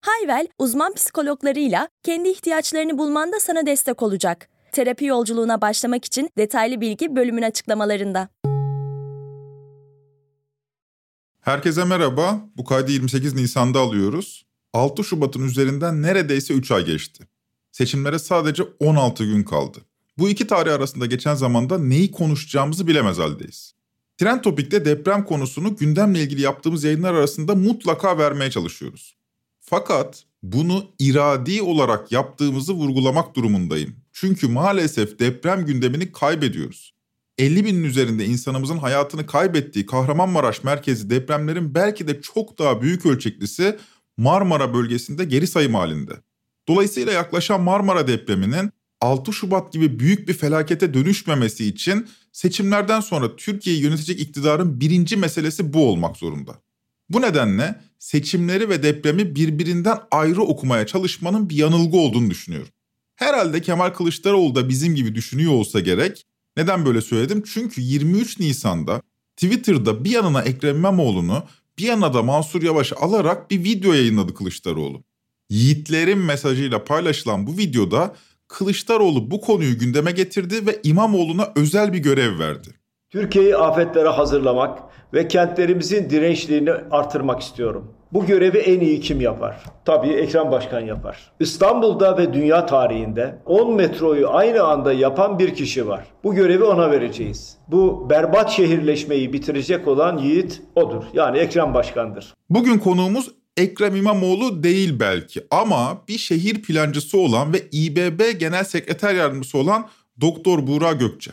Hayvel, uzman psikologlarıyla kendi ihtiyaçlarını bulmanda sana destek olacak. Terapi yolculuğuna başlamak için detaylı bilgi bölümün açıklamalarında. Herkese merhaba. Bu kaydı 28 Nisan'da alıyoruz. 6 Şubat'ın üzerinden neredeyse 3 ay geçti. Seçimlere sadece 16 gün kaldı. Bu iki tarih arasında geçen zamanda neyi konuşacağımızı bilemez haldeyiz. Trend Topik'te deprem konusunu gündemle ilgili yaptığımız yayınlar arasında mutlaka vermeye çalışıyoruz. Fakat bunu iradi olarak yaptığımızı vurgulamak durumundayım. Çünkü maalesef deprem gündemini kaybediyoruz. 50 binin üzerinde insanımızın hayatını kaybettiği Kahramanmaraş merkezi depremlerin belki de çok daha büyük ölçeklisi Marmara bölgesinde geri sayım halinde. Dolayısıyla yaklaşan Marmara depreminin 6 Şubat gibi büyük bir felakete dönüşmemesi için seçimlerden sonra Türkiye'yi yönetecek iktidarın birinci meselesi bu olmak zorunda. Bu nedenle seçimleri ve depremi birbirinden ayrı okumaya çalışmanın bir yanılgı olduğunu düşünüyorum. Herhalde Kemal Kılıçdaroğlu da bizim gibi düşünüyor olsa gerek. Neden böyle söyledim? Çünkü 23 Nisan'da Twitter'da bir yanına Ekrem İmamoğlu'nu bir yanına da Mansur Yavaş'ı alarak bir video yayınladı Kılıçdaroğlu. Yiğitlerin mesajıyla paylaşılan bu videoda Kılıçdaroğlu bu konuyu gündeme getirdi ve İmamoğlu'na özel bir görev verdi. Türkiye'yi afetlere hazırlamak ve kentlerimizin dirençliğini artırmak istiyorum. Bu görevi en iyi kim yapar? Tabii Ekrem Başkan yapar. İstanbul'da ve dünya tarihinde 10 metroyu aynı anda yapan bir kişi var. Bu görevi ona vereceğiz. Bu berbat şehirleşmeyi bitirecek olan yiğit odur. Yani Ekrem Başkan'dır. Bugün konuğumuz Ekrem İmamoğlu değil belki ama bir şehir plancısı olan ve İBB Genel Sekreter Yardımcısı olan Doktor Buğra Gökçe.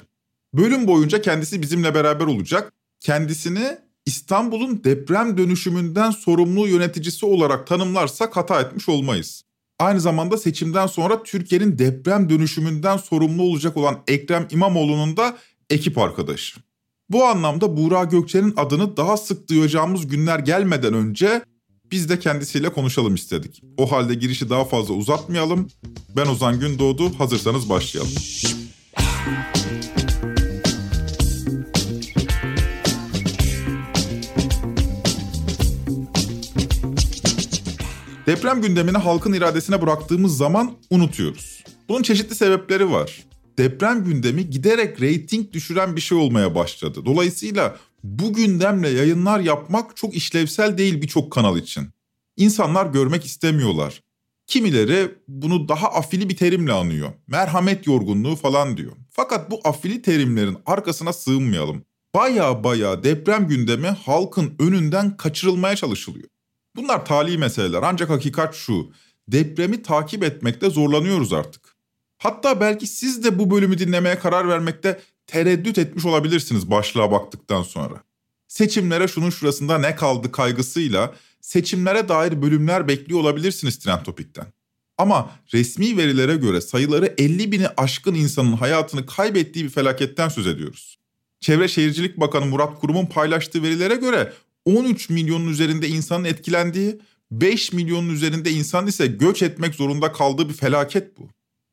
Bölüm boyunca kendisi bizimle beraber olacak. Kendisini İstanbul'un deprem dönüşümünden sorumlu yöneticisi olarak tanımlarsak hata etmiş olmayız. Aynı zamanda seçimden sonra Türkiye'nin deprem dönüşümünden sorumlu olacak olan Ekrem İmamoğlu'nun da ekip arkadaşı. Bu anlamda Buğra Gökçe'nin adını daha sık duyacağımız günler gelmeden önce biz de kendisiyle konuşalım istedik. O halde girişi daha fazla uzatmayalım. Ben Ozan Gündoğdu, hazırsanız başlayalım. Deprem gündemini halkın iradesine bıraktığımız zaman unutuyoruz. Bunun çeşitli sebepleri var. Deprem gündemi giderek reyting düşüren bir şey olmaya başladı. Dolayısıyla bu gündemle yayınlar yapmak çok işlevsel değil birçok kanal için. İnsanlar görmek istemiyorlar. Kimileri bunu daha afili bir terimle anıyor. Merhamet yorgunluğu falan diyor. Fakat bu afili terimlerin arkasına sığınmayalım. Baya baya deprem gündemi halkın önünden kaçırılmaya çalışılıyor. Bunlar tali meseleler ancak hakikat şu. Depremi takip etmekte zorlanıyoruz artık. Hatta belki siz de bu bölümü dinlemeye karar vermekte tereddüt etmiş olabilirsiniz başlığa baktıktan sonra. Seçimlere şunun şurasında ne kaldı kaygısıyla seçimlere dair bölümler bekliyor olabilirsiniz Trend Topik'ten. Ama resmi verilere göre sayıları 50 bini aşkın insanın hayatını kaybettiği bir felaketten söz ediyoruz. Çevre Şehircilik Bakanı Murat Kurum'un paylaştığı verilere göre 13 milyonun üzerinde insanın etkilendiği, 5 milyonun üzerinde insan ise göç etmek zorunda kaldığı bir felaket bu.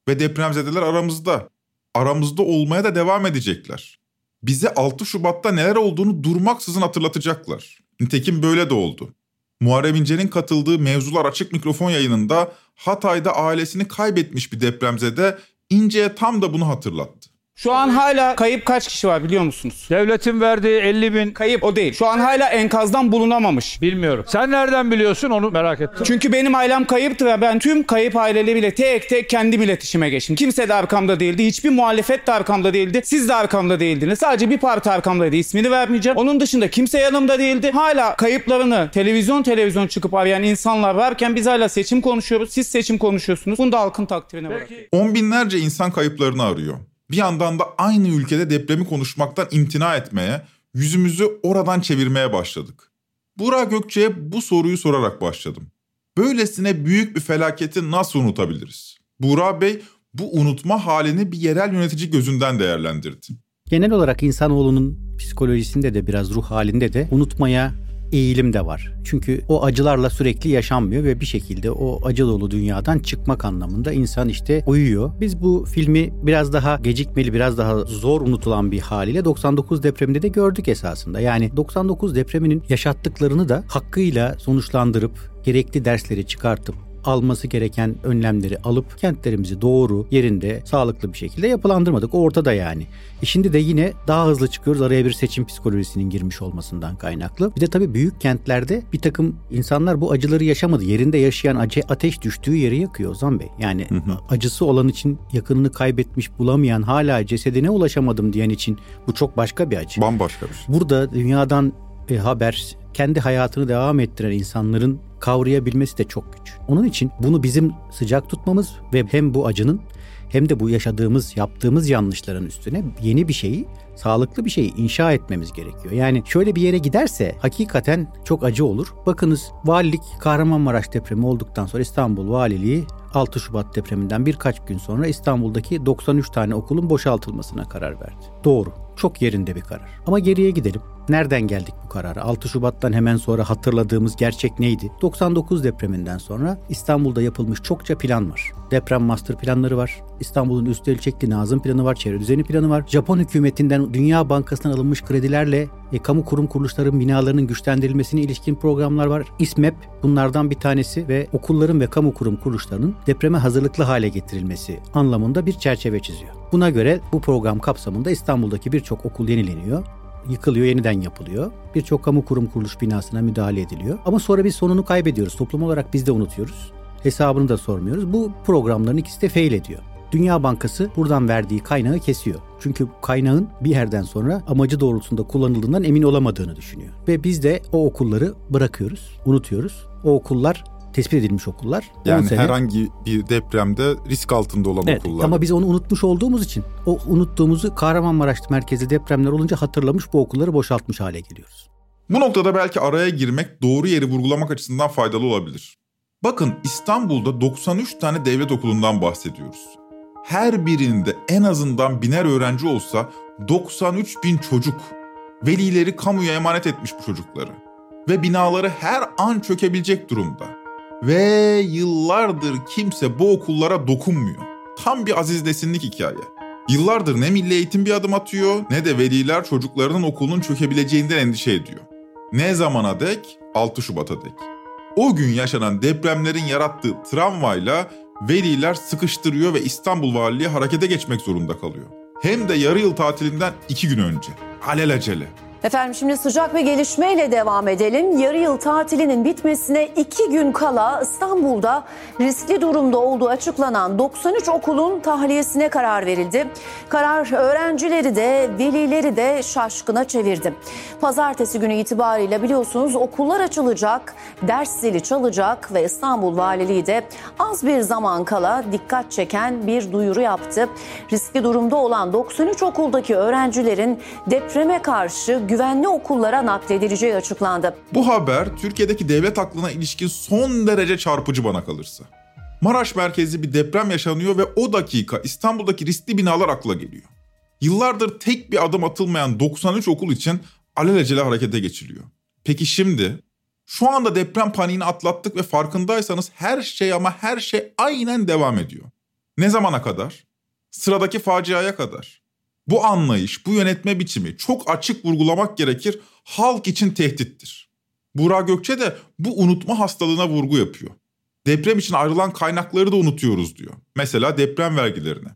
Ve depremzedeler aramızda. Aramızda olmaya da devam edecekler. Bize 6 Şubat'ta neler olduğunu durmaksızın hatırlatacaklar. Nitekim böyle de oldu. Muharrem İnce'nin katıldığı Mevzular Açık Mikrofon yayınında Hatay'da ailesini kaybetmiş bir depremzede İnce'ye tam da bunu hatırlattı. Şu an hala kayıp kaç kişi var biliyor musunuz? Devletin verdiği 50 bin Kayıp o değil. Şu an hala enkazdan bulunamamış. bilmiyorum. Sen nereden biliyorsun onu merak ettim. Çünkü benim ailem kayıptı ve ben tüm kayıp aileleriyle tek tek kendim iletişime geçtim. Kimse de arkamda değildi. Hiçbir muhalefet de arkamda değildi. Siz de arkamda değildiniz. Sadece bir parti arkamdaydı. İsmini vermeyeceğim. Onun dışında kimse yanımda değildi. Hala kayıplarını televizyon televizyon çıkıp arayan insanlar varken biz hala seçim konuşuyoruz. Siz seçim konuşuyorsunuz. Bunu da halkın takdirine bırakıyorum. On binlerce insan kayıplarını arıyor. Bir yandan da aynı ülkede depremi konuşmaktan imtina etmeye, yüzümüzü oradan çevirmeye başladık. Burak Gökçe'ye bu soruyu sorarak başladım. Böylesine büyük bir felaketi nasıl unutabiliriz? Burak Bey bu unutma halini bir yerel yönetici gözünden değerlendirdi. Genel olarak insanoğlunun psikolojisinde de biraz ruh halinde de unutmaya eğilim de var. Çünkü o acılarla sürekli yaşanmıyor ve bir şekilde o acı dolu dünyadan çıkmak anlamında insan işte uyuyor. Biz bu filmi biraz daha gecikmeli, biraz daha zor unutulan bir haliyle 99 depreminde de gördük esasında. Yani 99 depreminin yaşattıklarını da hakkıyla sonuçlandırıp gerekli dersleri çıkartıp alması gereken önlemleri alıp kentlerimizi doğru yerinde sağlıklı bir şekilde yapılandırmadık. O ortada yani. E şimdi de yine daha hızlı çıkıyoruz araya bir seçim psikolojisinin girmiş olmasından kaynaklı. Bir de tabii büyük kentlerde bir takım insanlar bu acıları yaşamadı. Yerinde yaşayan acı ateş düştüğü yeri yakıyor Ozan Bey. Yani hı hı. acısı olan için yakınını kaybetmiş bulamayan hala cesedine ulaşamadım diyen için bu çok başka bir acı. Bambaşka bir şey. Burada dünyadan e, haber kendi hayatını devam ettiren insanların kavrayabilmesi de çok güç. Onun için bunu bizim sıcak tutmamız ve hem bu acının hem de bu yaşadığımız, yaptığımız yanlışların üstüne yeni bir şeyi, sağlıklı bir şeyi inşa etmemiz gerekiyor. Yani şöyle bir yere giderse hakikaten çok acı olur. Bakınız valilik Kahramanmaraş depremi olduktan sonra İstanbul Valiliği 6 Şubat depreminden birkaç gün sonra İstanbul'daki 93 tane okulun boşaltılmasına karar verdi. Doğru. Çok yerinde bir karar. Ama geriye gidelim. Nereden geldik bu karara? 6 Şubat'tan hemen sonra hatırladığımız gerçek neydi? 99 depreminden sonra İstanbul'da yapılmış çokça plan var. Deprem master planları var. İstanbul'un üst ölçekli Nazım planı var, çevre düzeni planı var. Japon hükümetinden Dünya Bankası'ndan alınmış kredilerle e, kamu kurum kuruluşların binalarının güçlendirilmesine ilişkin programlar var. İSMEP bunlardan bir tanesi ve okulların ve kamu kurum kuruluşlarının depreme hazırlıklı hale getirilmesi anlamında bir çerçeve çiziyor. Buna göre bu program kapsamında İstanbul'daki birçok okul yenileniyor yıkılıyor, yeniden yapılıyor. Birçok kamu kurum kuruluş binasına müdahale ediliyor. Ama sonra biz sonunu kaybediyoruz. Toplum olarak biz de unutuyoruz. Hesabını da sormuyoruz. Bu programların ikisi de fail ediyor. Dünya Bankası buradan verdiği kaynağı kesiyor. Çünkü kaynağın bir yerden sonra amacı doğrultusunda kullanıldığından emin olamadığını düşünüyor. Ve biz de o okulları bırakıyoruz, unutuyoruz. O okullar tespit edilmiş okullar. Yani sene, herhangi bir depremde risk altında olan evet, okullar. Ama biz onu unutmuş olduğumuz için o unuttuğumuzu Kahramanmaraş merkezi depremler olunca hatırlamış bu okulları boşaltmış hale geliyoruz. Bu noktada belki araya girmek doğru yeri vurgulamak açısından faydalı olabilir. Bakın İstanbul'da 93 tane devlet okulundan bahsediyoruz. Her birinde en azından biner öğrenci olsa 93 bin çocuk. Velileri kamuya emanet etmiş bu çocukları. Ve binaları her an çökebilecek durumda. Ve yıllardır kimse bu okullara dokunmuyor. Tam bir Aziz Nesinlik hikaye. Yıllardır ne milli eğitim bir adım atıyor ne de veliler çocuklarının okulunun çökebileceğinden endişe ediyor. Ne zamana dek? 6 Şubat'a dek. O gün yaşanan depremlerin yarattığı travmayla veliler sıkıştırıyor ve İstanbul Valiliği harekete geçmek zorunda kalıyor. Hem de yarı yıl tatilinden iki gün önce. Alelacele. Efendim şimdi sıcak bir gelişmeyle devam edelim. Yarı yıl tatilinin bitmesine iki gün kala İstanbul'da riskli durumda olduğu açıklanan 93 okulun tahliyesine karar verildi. Karar öğrencileri de velileri de şaşkına çevirdi. Pazartesi günü itibariyle biliyorsunuz okullar açılacak, ders zili çalacak ve İstanbul Valiliği de az bir zaman kala dikkat çeken bir duyuru yaptı. Riskli durumda olan 93 okuldaki öğrencilerin depreme karşı güvenli okullara nakledileceği açıklandı. Bu haber Türkiye'deki devlet aklına ilişkin son derece çarpıcı bana kalırsa. Maraş merkezli bir deprem yaşanıyor ve o dakika İstanbul'daki riskli binalar akla geliyor. Yıllardır tek bir adım atılmayan 93 okul için alelacele harekete geçiliyor. Peki şimdi şu anda deprem paniğini atlattık ve farkındaysanız her şey ama her şey aynen devam ediyor. Ne zamana kadar? Sıradaki faciaya kadar. Bu anlayış, bu yönetme biçimi çok açık vurgulamak gerekir, halk için tehdittir. Burak Gökçe de bu unutma hastalığına vurgu yapıyor. Deprem için ayrılan kaynakları da unutuyoruz diyor. Mesela deprem vergilerini.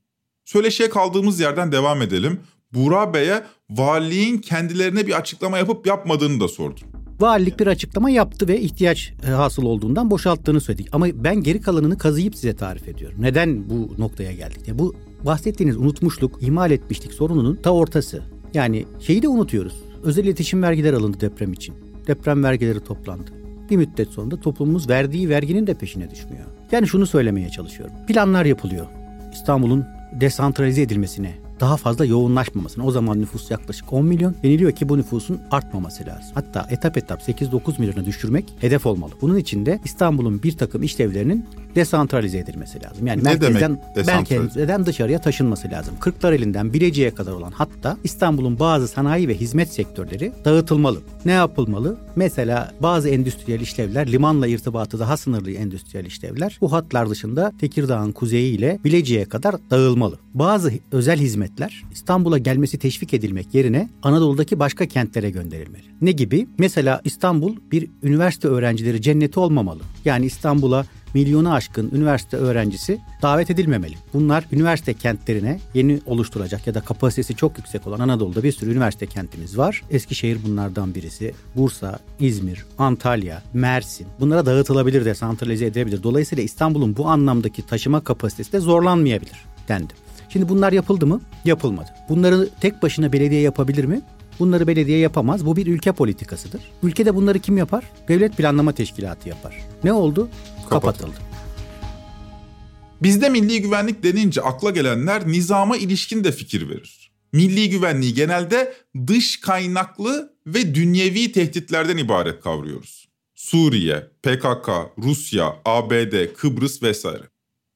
Söyleşiye kaldığımız yerden devam edelim. Burak Bey'e valiliğin kendilerine bir açıklama yapıp yapmadığını da sordum. Valilik bir açıklama yaptı ve ihtiyaç e, hasıl olduğundan boşalttığını söyledik. Ama ben geri kalanını kazıyıp size tarif ediyorum. Neden bu noktaya geldik? Ya bu bahsettiğiniz unutmuşluk, ihmal etmişlik sorununun ta ortası. Yani şeyi de unutuyoruz. Özel iletişim vergiler alındı deprem için. Deprem vergileri toplandı. Bir müddet sonra toplumumuz verdiği verginin de peşine düşmüyor. Yani şunu söylemeye çalışıyorum. Planlar yapılıyor. İstanbul'un desantralize edilmesine daha fazla yoğunlaşmamasını. O zaman nüfus yaklaşık 10 milyon. Deniliyor ki bu nüfusun artmaması lazım. Hatta etap etap 8-9 milyona düşürmek hedef olmalı. Bunun için de İstanbul'un bir takım işlevlerinin desantralize edilmesi lazım. Yani Ne merkezden, merkezden dışarıya taşınması lazım. Kırklareli'nden Bilecik'e kadar olan hatta İstanbul'un bazı sanayi ve hizmet sektörleri dağıtılmalı. Ne yapılmalı? Mesela bazı endüstriyel işlevler, limanla irtibatı daha sınırlı endüstriyel işlevler bu hatlar dışında Tekirdağ'ın kuzeyi ile Bilecik'e kadar dağılmalı. Bazı özel hizmetler İstanbul'a gelmesi teşvik edilmek yerine Anadolu'daki başka kentlere gönderilmeli. Ne gibi? Mesela İstanbul bir üniversite öğrencileri cenneti olmamalı. Yani İstanbul'a milyonu aşkın üniversite öğrencisi davet edilmemeli. Bunlar üniversite kentlerine yeni oluşturacak ya da kapasitesi çok yüksek olan Anadolu'da bir sürü üniversite kentimiz var. Eskişehir bunlardan birisi. Bursa, İzmir, Antalya, Mersin bunlara dağıtılabilir, desantralize edilebilir. Dolayısıyla İstanbul'un bu anlamdaki taşıma kapasitesi de zorlanmayabilir dendi. Şimdi bunlar yapıldı mı? Yapılmadı. Bunları tek başına belediye yapabilir mi? Bunları belediye yapamaz. Bu bir ülke politikasıdır. Ülkede bunları kim yapar? Devlet Planlama Teşkilatı yapar. Ne oldu? Kapatıldı. Bizde milli güvenlik denince akla gelenler nizama ilişkin de fikir verir. Milli güvenliği genelde dış kaynaklı ve dünyevi tehditlerden ibaret kavruyoruz. Suriye, PKK, Rusya, ABD, Kıbrıs vesaire.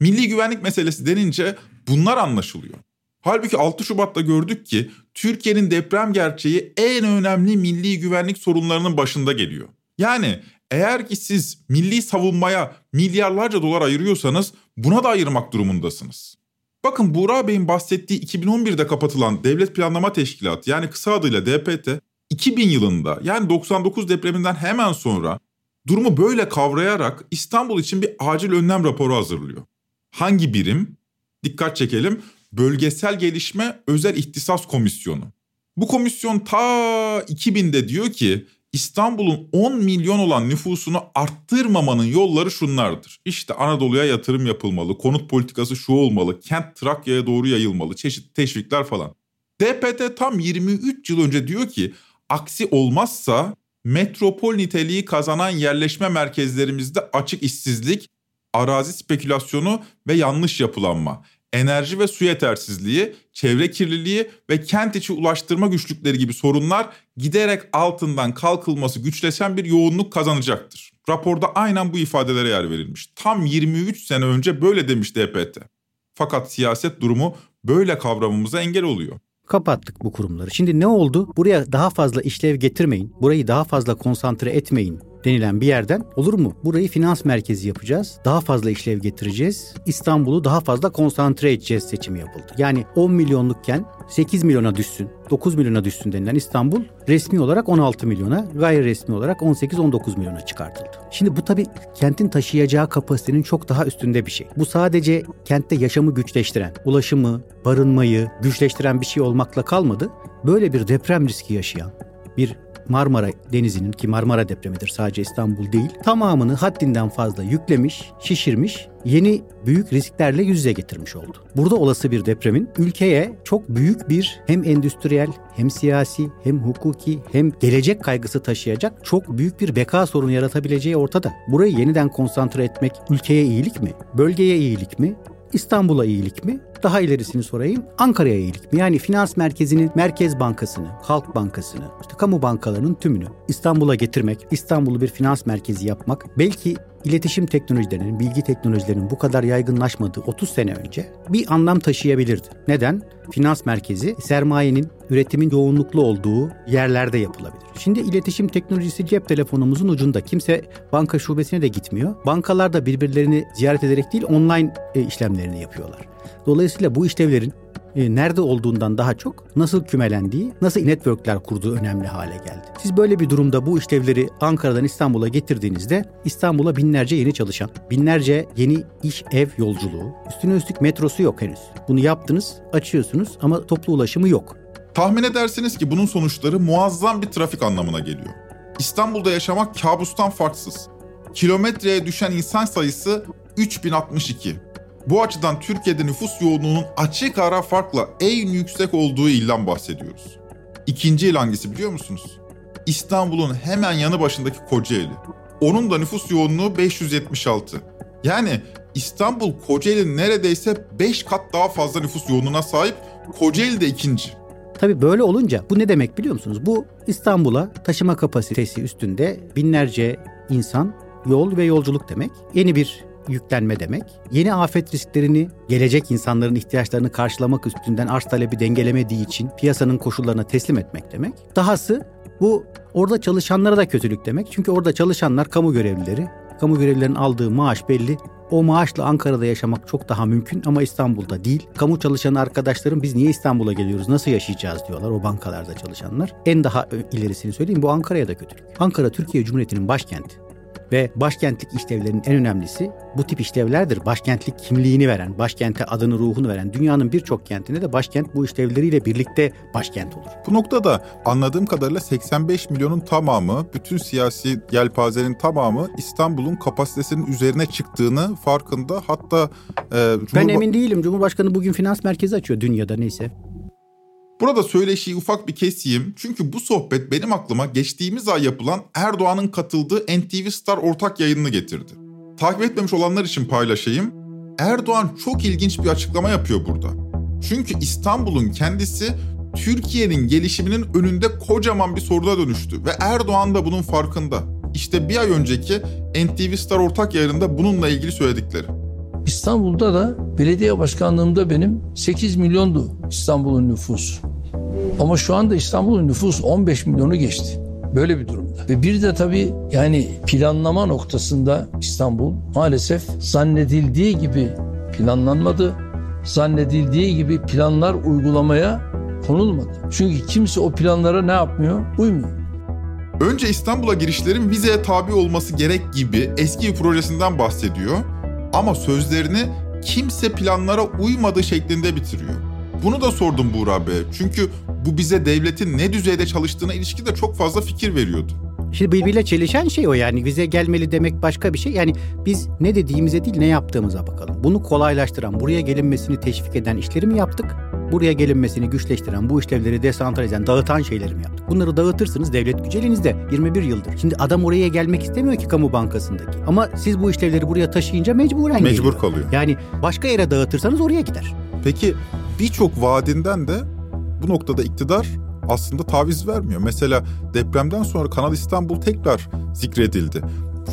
Milli güvenlik meselesi denince bunlar anlaşılıyor. Halbuki 6 Şubat'ta gördük ki Türkiye'nin deprem gerçeği en önemli milli güvenlik sorunlarının başında geliyor. Yani eğer ki siz milli savunmaya milyarlarca dolar ayırıyorsanız buna da ayırmak durumundasınız. Bakın Buğra Bey'in bahsettiği 2011'de kapatılan Devlet Planlama Teşkilatı yani kısa adıyla DPT 2000 yılında yani 99 depreminden hemen sonra durumu böyle kavrayarak İstanbul için bir acil önlem raporu hazırlıyor. Hangi birim? Dikkat çekelim. Bölgesel Gelişme Özel İhtisas Komisyonu. Bu komisyon ta 2000'de diyor ki İstanbul'un 10 milyon olan nüfusunu arttırmamanın yolları şunlardır. İşte Anadolu'ya yatırım yapılmalı, konut politikası şu olmalı, kent Trakya'ya doğru yayılmalı, çeşitli teşvikler falan. DPT tam 23 yıl önce diyor ki aksi olmazsa metropol niteliği kazanan yerleşme merkezlerimizde açık işsizlik, arazi spekülasyonu ve yanlış yapılanma, enerji ve su yetersizliği, çevre kirliliği ve kent içi ulaştırma güçlükleri gibi sorunlar giderek altından kalkılması güçleşen bir yoğunluk kazanacaktır. Raporda aynen bu ifadelere yer verilmiş. Tam 23 sene önce böyle demiş DPT. Fakat siyaset durumu böyle kavramımıza engel oluyor. Kapattık bu kurumları. Şimdi ne oldu? Buraya daha fazla işlev getirmeyin, burayı daha fazla konsantre etmeyin denilen bir yerden olur mu? Burayı finans merkezi yapacağız. Daha fazla işlev getireceğiz. İstanbul'u daha fazla konsantre edeceğiz seçimi yapıldı. Yani 10 milyonlukken 8 milyona düşsün, 9 milyona düşsün denilen İstanbul resmi olarak 16 milyona, gayri resmi olarak 18-19 milyona çıkartıldı. Şimdi bu tabii kentin taşıyacağı kapasitenin çok daha üstünde bir şey. Bu sadece kentte yaşamı güçleştiren, ulaşımı, barınmayı güçleştiren bir şey olmakla kalmadı. Böyle bir deprem riski yaşayan bir Marmara Denizi'nin ki Marmara depremidir sadece İstanbul değil tamamını haddinden fazla yüklemiş, şişirmiş, yeni büyük risklerle yüz yüze getirmiş oldu. Burada olası bir depremin ülkeye çok büyük bir hem endüstriyel hem siyasi hem hukuki hem gelecek kaygısı taşıyacak çok büyük bir beka sorunu yaratabileceği ortada. Burayı yeniden konsantre etmek ülkeye iyilik mi? Bölgeye iyilik mi? İstanbul'a iyilik mi? Daha ilerisini sorayım. Ankara'ya iyilik mi? Yani finans merkezinin Merkez Bankası'nı, Halk Bankası'nı, işte kamu bankalarının tümünü İstanbul'a getirmek, İstanbul'u bir finans merkezi yapmak belki iletişim teknolojilerinin, bilgi teknolojilerinin bu kadar yaygınlaşmadığı 30 sene önce bir anlam taşıyabilirdi. Neden? Finans merkezi sermayenin, üretimin yoğunluklu olduğu yerlerde yapılabilir. Şimdi iletişim teknolojisi cep telefonumuzun ucunda. Kimse banka şubesine de gitmiyor. Bankalar da birbirlerini ziyaret ederek değil online e, işlemlerini yapıyorlar. Dolayısıyla bu işlevlerin e, nerede olduğundan daha çok nasıl kümelendiği, nasıl networkler kurduğu önemli hale geldi. Siz böyle bir durumda bu işlevleri Ankara'dan İstanbul'a getirdiğinizde İstanbul'a binlerce yeni çalışan, binlerce yeni iş ev yolculuğu, üstüne üstlük metrosu yok henüz. Bunu yaptınız, açıyorsunuz ama toplu ulaşımı yok. Tahmin edersiniz ki bunun sonuçları muazzam bir trafik anlamına geliyor. İstanbul'da yaşamak kabustan farksız. Kilometreye düşen insan sayısı 3062. Bu açıdan Türkiye'de nüfus yoğunluğunun açık ara farkla en yüksek olduğu ilden bahsediyoruz. İkinci il hangisi biliyor musunuz? İstanbul'un hemen yanı başındaki Kocaeli. Onun da nüfus yoğunluğu 576. Yani İstanbul Kocaeli'nin neredeyse 5 kat daha fazla nüfus yoğunluğuna sahip. Kocaeli de ikinci. Tabii böyle olunca bu ne demek biliyor musunuz? Bu İstanbul'a taşıma kapasitesi üstünde binlerce insan, yol ve yolculuk demek. Yeni bir yüklenme demek. Yeni afet risklerini gelecek insanların ihtiyaçlarını karşılamak üstünden arz talebi dengelemediği için piyasanın koşullarına teslim etmek demek. Dahası bu orada çalışanlara da kötülük demek. Çünkü orada çalışanlar kamu görevlileri. Kamu görevlilerinin aldığı maaş belli. O maaşla Ankara'da yaşamak çok daha mümkün ama İstanbul'da değil. Kamu çalışan arkadaşlarım biz niye İstanbul'a geliyoruz, nasıl yaşayacağız diyorlar o bankalarda çalışanlar. En daha ilerisini söyleyeyim bu Ankara'ya da kötülük. Ankara Türkiye Cumhuriyeti'nin başkenti. Ve başkentlik işlevlerinin en önemlisi bu tip işlevlerdir. Başkentlik kimliğini veren, başkente adını ruhunu veren dünyanın birçok kentinde de başkent bu işlevleriyle birlikte başkent olur. Bu noktada anladığım kadarıyla 85 milyonun tamamı, bütün siyasi yelpazenin tamamı İstanbul'un kapasitesinin üzerine çıktığını farkında. Hatta e, Cumhurba- Ben emin değilim. Cumhurbaşkanı bugün finans merkezi açıyor dünyada neyse. Burada söyleşiyi ufak bir keseyim. Çünkü bu sohbet benim aklıma geçtiğimiz ay yapılan Erdoğan'ın katıldığı NTV Star ortak yayınını getirdi. Takip etmemiş olanlar için paylaşayım. Erdoğan çok ilginç bir açıklama yapıyor burada. Çünkü İstanbul'un kendisi Türkiye'nin gelişiminin önünde kocaman bir soruda dönüştü ve Erdoğan da bunun farkında. İşte bir ay önceki NTV Star ortak yayınında bununla ilgili söyledikleri. İstanbul'da da belediye başkanlığımda benim 8 milyondu İstanbul'un nüfusu. Ama şu anda İstanbul'un nüfusu 15 milyonu geçti. Böyle bir durumda. Ve bir de tabii yani planlama noktasında İstanbul maalesef zannedildiği gibi planlanmadı. Zannedildiği gibi planlar uygulamaya konulmadı. Çünkü kimse o planlara ne yapmıyor? Uymuyor. Önce İstanbul'a girişlerin vizeye tabi olması gerek gibi eski projesinden bahsediyor. Ama sözlerini kimse planlara uymadığı şeklinde bitiriyor. Bunu da sordum Buğra Bey. Çünkü bu bize devletin ne düzeyde çalıştığına ilişkin de çok fazla fikir veriyordu. Şimdi birbiriyle çelişen şey o yani vize gelmeli demek başka bir şey. Yani biz ne dediğimize değil ne yaptığımıza bakalım. Bunu kolaylaştıran, buraya gelinmesini teşvik eden işleri mi yaptık? Buraya gelinmesini güçleştiren, bu işlevleri desantralize eden, dağıtan şeyleri mi yaptık? Bunları dağıtırsınız devlet gücü elinizde 21 yıldır. Şimdi adam oraya gelmek istemiyor ki kamu bankasındaki. Ama siz bu işlevleri buraya taşıyınca mecburen Mecbur geliyor. kalıyor. Yani başka yere dağıtırsanız oraya gider. Peki birçok vaadinden de bu noktada iktidar aslında taviz vermiyor. Mesela depremden sonra Kanal İstanbul tekrar zikredildi.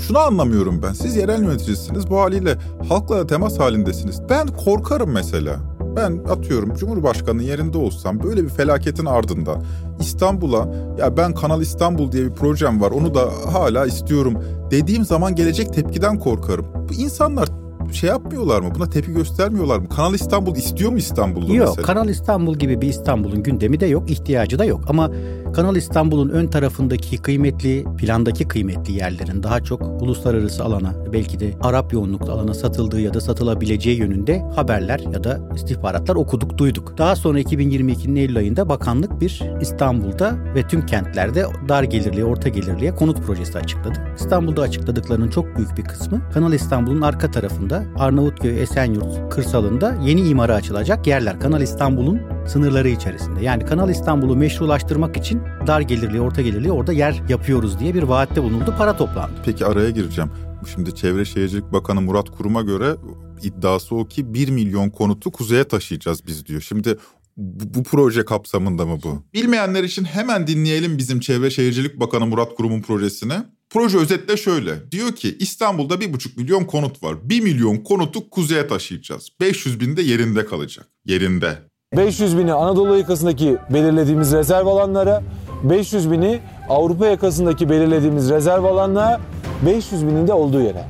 Şunu anlamıyorum ben. Siz yerel yöneticisiniz. Bu haliyle halkla da temas halindesiniz. Ben korkarım mesela. Ben atıyorum Cumhurbaşkanı'nın yerinde olsam böyle bir felaketin ardından İstanbul'a ya ben Kanal İstanbul diye bir projem var onu da hala istiyorum dediğim zaman gelecek tepkiden korkarım. Bu insanlar şey yapmıyorlar mı? Buna tepki göstermiyorlar mı? Kanal İstanbul istiyor mu İstanbul'da yok, mesela? Kanal İstanbul gibi bir İstanbul'un gündemi de yok, ihtiyacı da yok. Ama Kanal İstanbul'un ön tarafındaki kıymetli, plandaki kıymetli yerlerin daha çok uluslararası alana, belki de Arap yoğunluklu alana satıldığı ya da satılabileceği yönünde haberler ya da istihbaratlar okuduk, duyduk. Daha sonra 2022'nin Eylül ayında bakanlık bir İstanbul'da ve tüm kentlerde dar gelirli, orta gelirliye konut projesi açıkladı. İstanbul'da açıkladıklarının çok büyük bir kısmı Kanal İstanbul'un arka tarafında Arnavutköy, Esenyurt kırsalında yeni imara açılacak yerler. Kanal İstanbul'un sınırları içerisinde. Yani Kanal İstanbul'u meşrulaştırmak için dar gelirli, orta gelirli orada yer yapıyoruz diye bir vaatte bulunuldu. Para toplandı. Peki araya gireceğim. Şimdi Çevre Şehircilik Bakanı Murat Kurum'a göre iddiası o ki 1 milyon konutu kuzeye taşıyacağız biz diyor. Şimdi bu, bu proje kapsamında mı bu? Bilmeyenler için hemen dinleyelim bizim Çevre Şehircilik Bakanı Murat Kurum'un projesini. Proje özetle şöyle. Diyor ki İstanbul'da 1,5 milyon konut var. 1 milyon konutu kuzeye taşıyacağız. 500 bin de yerinde kalacak. Yerinde. 500 bini Anadolu yakasındaki belirlediğimiz rezerv alanlara, 500 bini Avrupa yakasındaki belirlediğimiz rezerv alanlara, 500 binin de olduğu yere.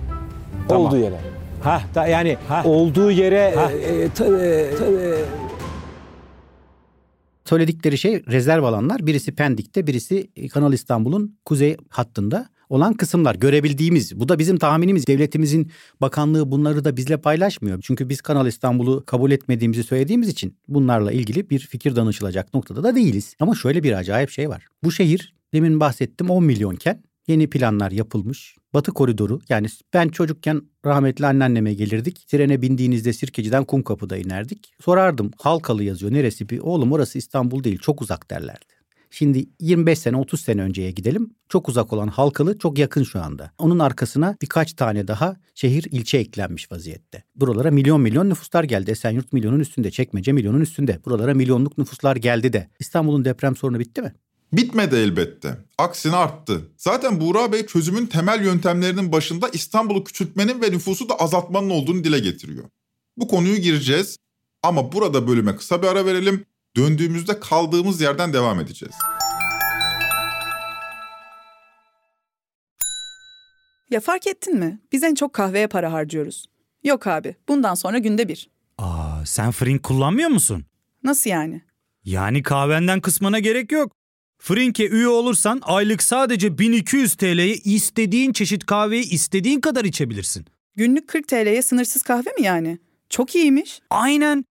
Tamam. Olduğu yere. Ha da yani ha. olduğu yere ha. E, e, ta, e, ta, e, Söyledikleri şey rezerv alanlar. Birisi Pendik'te, birisi Kanal İstanbul'un kuzey hattında olan kısımlar görebildiğimiz. Bu da bizim tahminimiz. Devletimizin bakanlığı bunları da bizle paylaşmıyor. Çünkü biz Kanal İstanbul'u kabul etmediğimizi söylediğimiz için bunlarla ilgili bir fikir danışılacak noktada da değiliz. Ama şöyle bir acayip şey var. Bu şehir demin bahsettim 10 milyonken yeni planlar yapılmış. Batı koridoru yani ben çocukken rahmetli anneanneme gelirdik. Trene bindiğinizde Sirkeci'den Kumkapı'da inerdik. Sorardım Halkalı yazıyor neresi bir oğlum orası İstanbul değil çok uzak derlerdi. Şimdi 25 sene 30 sene önceye gidelim. Çok uzak olan Halkalı çok yakın şu anda. Onun arkasına birkaç tane daha şehir ilçe eklenmiş vaziyette. Buralara milyon milyon nüfuslar geldi. Esenyurt milyonun üstünde, Çekmece milyonun üstünde. Buralara milyonluk nüfuslar geldi de. İstanbul'un deprem sorunu bitti mi? Bitmedi elbette. Aksine arttı. Zaten Buğra Bey çözümün temel yöntemlerinin başında İstanbul'u küçültmenin ve nüfusu da azaltmanın olduğunu dile getiriyor. Bu konuyu gireceğiz ama burada bölüme kısa bir ara verelim. Döndüğümüzde kaldığımız yerden devam edeceğiz. Ya fark ettin mi? Biz en çok kahveye para harcıyoruz. Yok abi, bundan sonra günde bir. Aa, sen Frink kullanmıyor musun? Nasıl yani? Yani kahvenden kısmına gerek yok. Frink'e üye olursan aylık sadece 1200 TL'ye istediğin çeşit kahveyi istediğin kadar içebilirsin. Günlük 40 TL'ye sınırsız kahve mi yani? Çok iyiymiş. Aynen.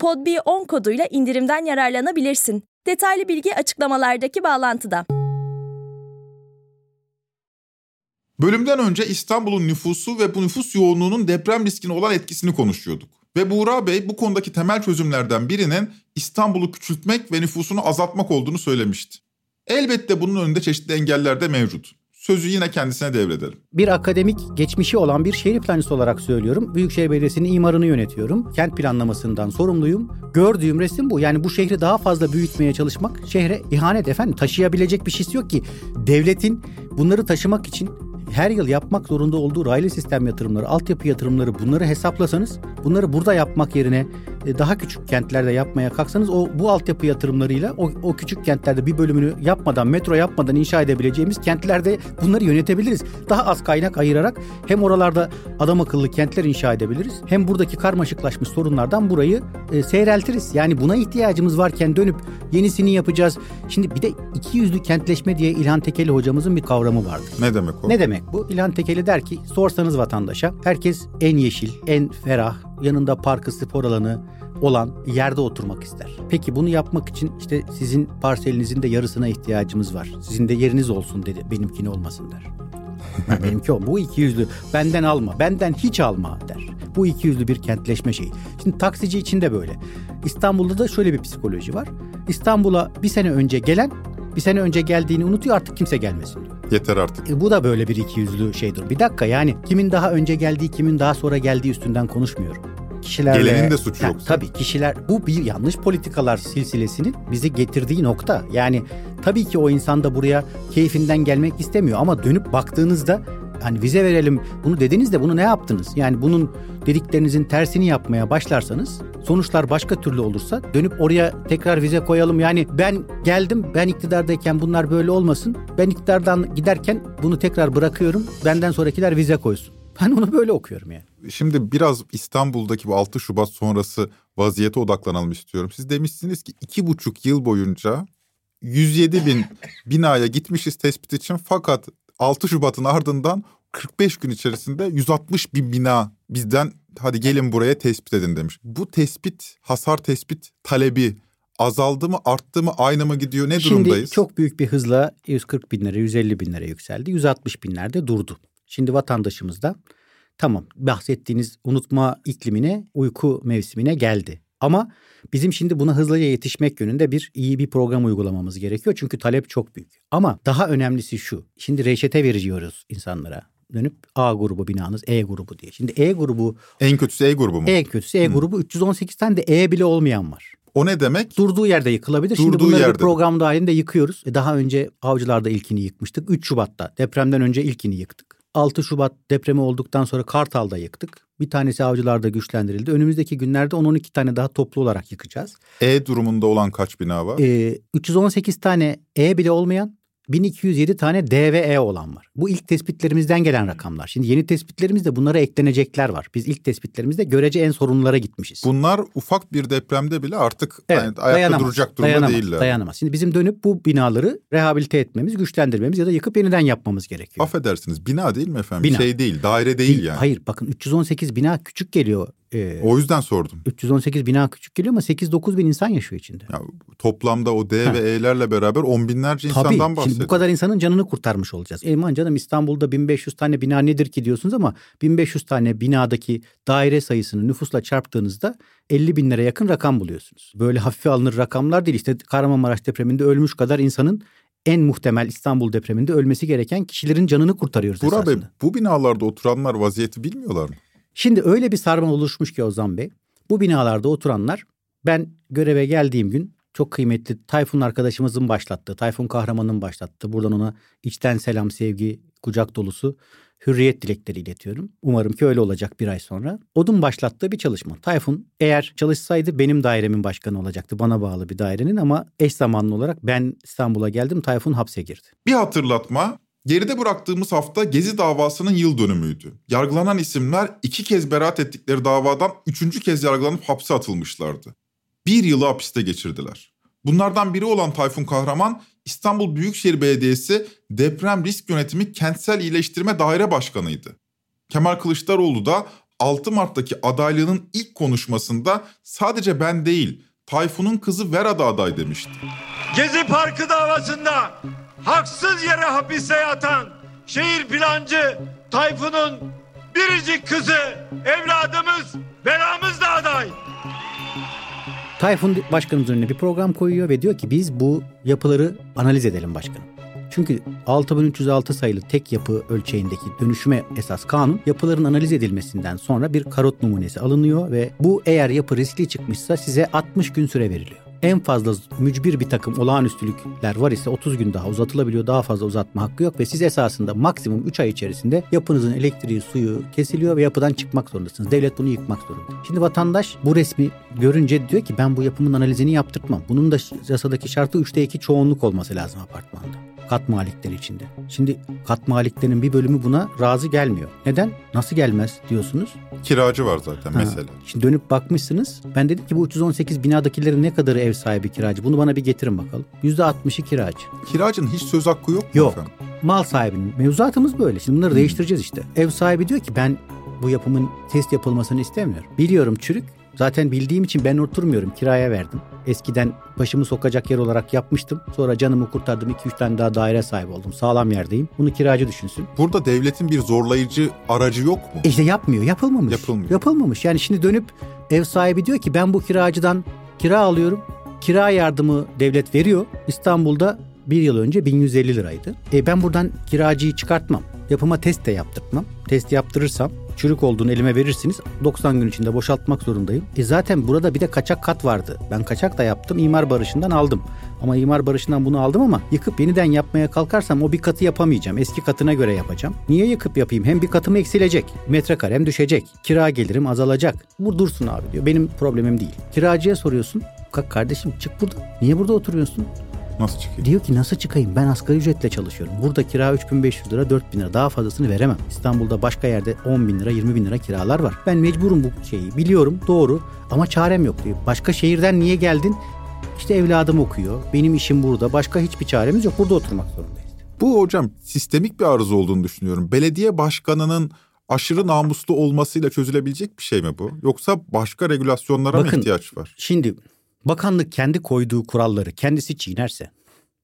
PodB10 koduyla indirimden yararlanabilirsin. Detaylı bilgi açıklamalardaki bağlantıda. Bölümden önce İstanbul'un nüfusu ve bu nüfus yoğunluğunun deprem riskine olan etkisini konuşuyorduk. Ve Buğra Bey bu konudaki temel çözümlerden birinin İstanbul'u küçültmek ve nüfusunu azaltmak olduğunu söylemişti. Elbette bunun önünde çeşitli engeller de mevcut. Sözü yine kendisine devredelim. Bir akademik geçmişi olan bir şehir plancısı olarak söylüyorum. Büyükşehir Belediyesi'nin imarını yönetiyorum. Kent planlamasından sorumluyum. Gördüğüm resim bu. Yani bu şehri daha fazla büyütmeye çalışmak şehre ihanet efendim. Taşıyabilecek bir şeysi yok ki. Devletin bunları taşımak için her yıl yapmak zorunda olduğu raylı sistem yatırımları, altyapı yatırımları bunları hesaplasanız bunları burada yapmak yerine e, daha küçük kentlerde yapmaya kalksanız o bu altyapı yatırımlarıyla o, o küçük kentlerde bir bölümünü yapmadan metro yapmadan inşa edebileceğimiz kentlerde bunları yönetebiliriz. Daha az kaynak ayırarak hem oralarda adam akıllı kentler inşa edebiliriz hem buradaki karmaşıklaşmış sorunlardan burayı e, seyreltiriz. Yani buna ihtiyacımız varken dönüp yenisini yapacağız. Şimdi bir de iki yüzlü kentleşme diye İlhan Tekeli hocamızın bir kavramı vardı. Ne demek o? Ne demek bu? İlhan Tekeli der ki sorsanız vatandaşa herkes en yeşil, en ferah, yanında parkı spor alanı olan yerde oturmak ister. Peki bunu yapmak için işte sizin parselinizin de yarısına ihtiyacımız var. Sizin de yeriniz olsun dedi. Benimkini olmasın der. Benimki o. Bu iki yüzlü. Benden alma. Benden hiç alma der. Bu iki yüzlü bir kentleşme şeyi. Şimdi taksici için de böyle. İstanbul'da da şöyle bir psikoloji var. İstanbul'a bir sene önce gelen bir sene önce geldiğini unutuyor artık kimse gelmesin diyor. Yeter artık. E, bu da böyle bir iki yüzlü şeydir. Bir dakika yani kimin daha önce geldiği kimin daha sonra geldiği üstünden konuşmuyorum. Kişilerle, Gelenin de suçu yok. Tabii kişiler bu bir yanlış politikalar silsilesinin bizi getirdiği nokta. Yani tabii ki o insan da buraya keyfinden gelmek istemiyor ama dönüp baktığınızda hani vize verelim bunu dediniz de bunu ne yaptınız? Yani bunun dediklerinizin tersini yapmaya başlarsanız sonuçlar başka türlü olursa dönüp oraya tekrar vize koyalım. Yani ben geldim ben iktidardayken bunlar böyle olmasın. Ben iktidardan giderken bunu tekrar bırakıyorum. Benden sonrakiler vize koysun. Ben onu böyle okuyorum yani. Şimdi biraz İstanbul'daki bu 6 Şubat sonrası vaziyete odaklanalım istiyorum. Siz demişsiniz ki iki buçuk yıl boyunca 107 bin binaya gitmişiz tespit için fakat 6 Şubat'ın ardından 45 gün içerisinde 160 bin bina bizden hadi gelin buraya tespit edin demiş. Bu tespit, hasar tespit talebi azaldı mı, arttı mı, aynı mı gidiyor, ne Şimdi durumdayız? çok büyük bir hızla 140 binlere, 150 binlere yükseldi. 160 binlerde durdu. Şimdi vatandaşımız da tamam bahsettiğiniz unutma iklimine, uyku mevsimine geldi. Ama bizim şimdi buna hızlıca yetişmek yönünde bir iyi bir program uygulamamız gerekiyor. Çünkü talep çok büyük. Ama daha önemlisi şu. Şimdi reçete veriyoruz insanlara. Dönüp A grubu binanız E grubu diye. Şimdi E grubu En kötüsü E grubu mu? En kötüsü E grubu 318 tane de E bile olmayan var. O ne demek? Durduğu yerde yıkılabilir. Şimdi Durduğu bunları yerde. bir program dahilinde yıkıyoruz. E daha önce Avcılar'da ilkini yıkmıştık. 3 Şubat'ta depremden önce ilkini yıktık. 6 Şubat depremi olduktan sonra Kartal'da yıktık. Bir tanesi Avcılar'da güçlendirildi. Önümüzdeki günlerde 10-12 tane daha toplu olarak yıkacağız. E durumunda olan kaç bina var? Ee, 318 tane E bile olmayan 1207 tane D ve E olan var. Bu ilk tespitlerimizden gelen rakamlar. Şimdi yeni tespitlerimizde bunlara eklenecekler var. Biz ilk tespitlerimizde görece en sorunlara gitmişiz. Bunlar ufak bir depremde bile artık Evet, yani ayakta dayanamaz, duracak durumda dayanamaz, değiller. Dayanamaz. Şimdi bizim dönüp bu binaları rehabilite etmemiz, güçlendirmemiz ya da yıkıp yeniden yapmamız gerekiyor. Affedersiniz bina değil mi efendim? Bina. Şey değil daire değil yani. Hayır bakın 318 bina küçük geliyor. Ee, O yüzden sordum. 318 bina küçük geliyor ama 8-9 bin insan yaşıyor içinde. Ya, toplamda o D Ha. ve E'lerle beraber on binlerce Tabii insandan bahsediyoruz. bu kadar insanın canını kurtarmış olacağız. Aman canım İstanbul'da 1500 tane bina nedir ki diyorsunuz ama 1500 tane binadaki daire sayısını nüfusla çarptığınızda 50 bin lira yakın rakam buluyorsunuz. Böyle hafife alınır rakamlar değil. İşte Kahramanmaraş depreminde ölmüş kadar insanın en muhtemel İstanbul depreminde ölmesi gereken kişilerin canını kurtarıyoruz Burak Bey esasında. bu binalarda oturanlar vaziyeti bilmiyorlar mı? Şimdi öyle bir sarma oluşmuş ki Ozan Bey. Bu binalarda oturanlar ben göreve geldiğim gün çok kıymetli Tayfun arkadaşımızın başlattığı, Tayfun Kahraman'ın başlattığı. Buradan ona içten selam, sevgi, kucak dolusu hürriyet dilekleri iletiyorum. Umarım ki öyle olacak bir ay sonra. Odun başlattığı bir çalışma. Tayfun eğer çalışsaydı benim dairemin başkanı olacaktı. Bana bağlı bir dairenin ama eş zamanlı olarak ben İstanbul'a geldim. Tayfun hapse girdi. Bir hatırlatma. Geride bıraktığımız hafta Gezi davasının yıl dönümüydü. Yargılanan isimler iki kez beraat ettikleri davadan üçüncü kez yargılanıp hapse atılmışlardı. Bir yılı hapiste geçirdiler. Bunlardan biri olan Tayfun Kahraman, İstanbul Büyükşehir Belediyesi Deprem Risk Yönetimi Kentsel İyileştirme Daire Başkanıydı. Kemal Kılıçdaroğlu da 6 Mart'taki adaylığının ilk konuşmasında sadece ben değil, Tayfun'un kızı Vera da aday demişti. Gezi Parkı davasında haksız yere hapiste yatan şehir plancı Tayfun'un biricik kızı evladımız Vera'mız da aday. Tayfun başkanımızın önüne bir program koyuyor ve diyor ki biz bu yapıları analiz edelim başkanım. Çünkü 6306 sayılı tek yapı ölçeğindeki dönüşüme esas kanun yapıların analiz edilmesinden sonra bir karot numunesi alınıyor ve bu eğer yapı riskli çıkmışsa size 60 gün süre veriliyor. En fazla mücbir bir takım olağanüstülükler var ise 30 gün daha uzatılabiliyor. Daha fazla uzatma hakkı yok ve siz esasında maksimum 3 ay içerisinde yapınızın elektriği, suyu kesiliyor ve yapıdan çıkmak zorundasınız. Devlet bunu yıkmak zorunda. Şimdi vatandaş bu resmi görünce diyor ki ben bu yapımın analizini yaptırtmam. Bunun da yasadaki şartı 3'te 2 çoğunluk olması lazım apartmanda kat malikleri içinde. Şimdi kat maliklerin bir bölümü buna razı gelmiyor. Neden? Nasıl gelmez diyorsunuz? Kiracı var zaten Ha. mesela. Şimdi dönüp bakmışsınız. Ben dedim ki bu 318 binadakilerin ne kadarı ev sahibi kiracı? Bunu bana bir getirin bakalım. %60'ı kiracı. Kiracının hiç söz hakkı yok mu Yok. efendim? Mal sahibinin. Mevzuatımız böyle. Şimdi bunları değiştireceğiz işte. Ev sahibi diyor ki ben bu yapımın test yapılmasını istemiyorum. Biliyorum çürük. Zaten bildiğim için ben oturmuyorum. Kiraya verdim. Eskiden başımı sokacak yer olarak yapmıştım. Sonra canımı kurtardım. 2-3 tane daha daire sahibi oldum. Sağlam yerdeyim. Bunu kiracı düşünsün. Burada devletin bir zorlayıcı aracı yok mu? E İşte yapmıyor. Yapılmamış. Yapılmıyor. Yapılmamış. Yani şimdi dönüp ev sahibi diyor ki ben bu kiracıdan kira alıyorum. Kira yardımı devlet veriyor. İstanbul'da bir yıl önce 1150 liraydı. E ben buradan kiracıyı çıkartmam. Yapıma test de yaptırtmam. Test yaptırırsam çürük olduğunu elime verirsiniz. 90 gün içinde boşaltmak zorundayım. E zaten burada bir de kaçak kat vardı. Ben kaçak da yaptım. İmar barışından aldım. Ama imar barışından bunu aldım ama yıkıp yeniden yapmaya kalkarsam o bir katı yapamayacağım. Eski katına göre yapacağım. Niye yıkıp yapayım? Hem bir katım eksilecek. Metrekarem düşecek. Kira gelirim azalacak. Bu dursun abi diyor. Benim problemim değil. Kiracıya soruyorsun. Kalk kardeşim çık burada. Niye burada oturuyorsun? Nasıl çıkayım? Diyor ki nasıl çıkayım? Ben asgari ücretle çalışıyorum. Burada kira 3500 lira, 4000 lira. Daha fazlasını veremem. İstanbul'da başka yerde 10 bin lira, 20 bin lira kiralar var. Ben mecburum bu şeyi. Biliyorum doğru ama çarem yok diyor. Başka şehirden niye geldin? İşte evladım okuyor. Benim işim burada. Başka hiçbir çaremiz yok. Burada oturmak zorundayız. Bu hocam sistemik bir arıza olduğunu düşünüyorum. Belediye başkanının aşırı namuslu olmasıyla çözülebilecek bir şey mi bu? Yoksa başka regülasyonlara mı Bakın, ihtiyaç var? Şimdi bakanlık kendi koyduğu kuralları kendisi çiğnerse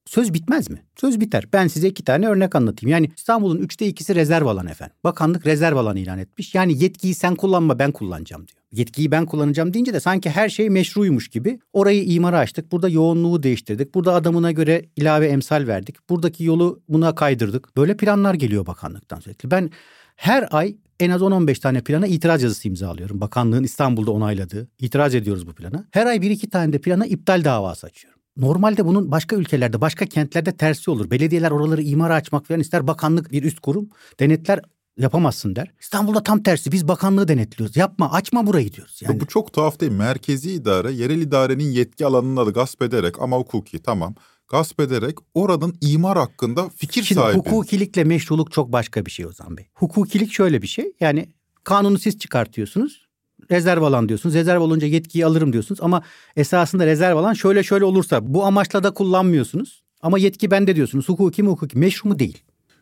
söz bitmez mi? Söz biter. Ben size iki tane örnek anlatayım. Yani İstanbul'un üçte ikisi rezerv alan efendim. Bakanlık rezerv alan ilan etmiş. Yani yetkiyi sen kullanma ben kullanacağım diyor. Yetkiyi ben kullanacağım deyince de sanki her şey meşruymuş gibi. Orayı imara açtık. Burada yoğunluğu değiştirdik. Burada adamına göre ilave emsal verdik. Buradaki yolu buna kaydırdık. Böyle planlar geliyor bakanlıktan sürekli. Ben her ay en az 10-15 tane plana itiraz yazısı imzalıyorum. Bakanlığın İstanbul'da onayladığı. İtiraz ediyoruz bu plana. Her ay bir iki tane de plana iptal davası açıyorum. Normalde bunun başka ülkelerde, başka kentlerde tersi olur. Belediyeler oraları imara açmak falan ister. Bakanlık bir üst kurum denetler yapamazsın der. İstanbul'da tam tersi biz bakanlığı denetliyoruz. Yapma açma burayı diyoruz. Yani Bu çok tuhaf değil mi? Merkezi idare yerel idarenin yetki alanını da gasp ederek ama hukuki tamam gasp ederek oranın imar hakkında fikir Şimdi sahibi. hukukilikle meşruluk çok başka bir şey Ozan Bey. Hukukilik şöyle bir şey. Yani kanunu siz çıkartıyorsunuz. Rezerv alan diyorsunuz. Rezerv olunca yetkiyi alırım diyorsunuz. Ama esasında rezerv alan şöyle şöyle olursa bu amaçla da kullanmıyorsunuz. Ama yetki bende diyorsunuz. Hukuki mi hukuki? Meşru mu değil.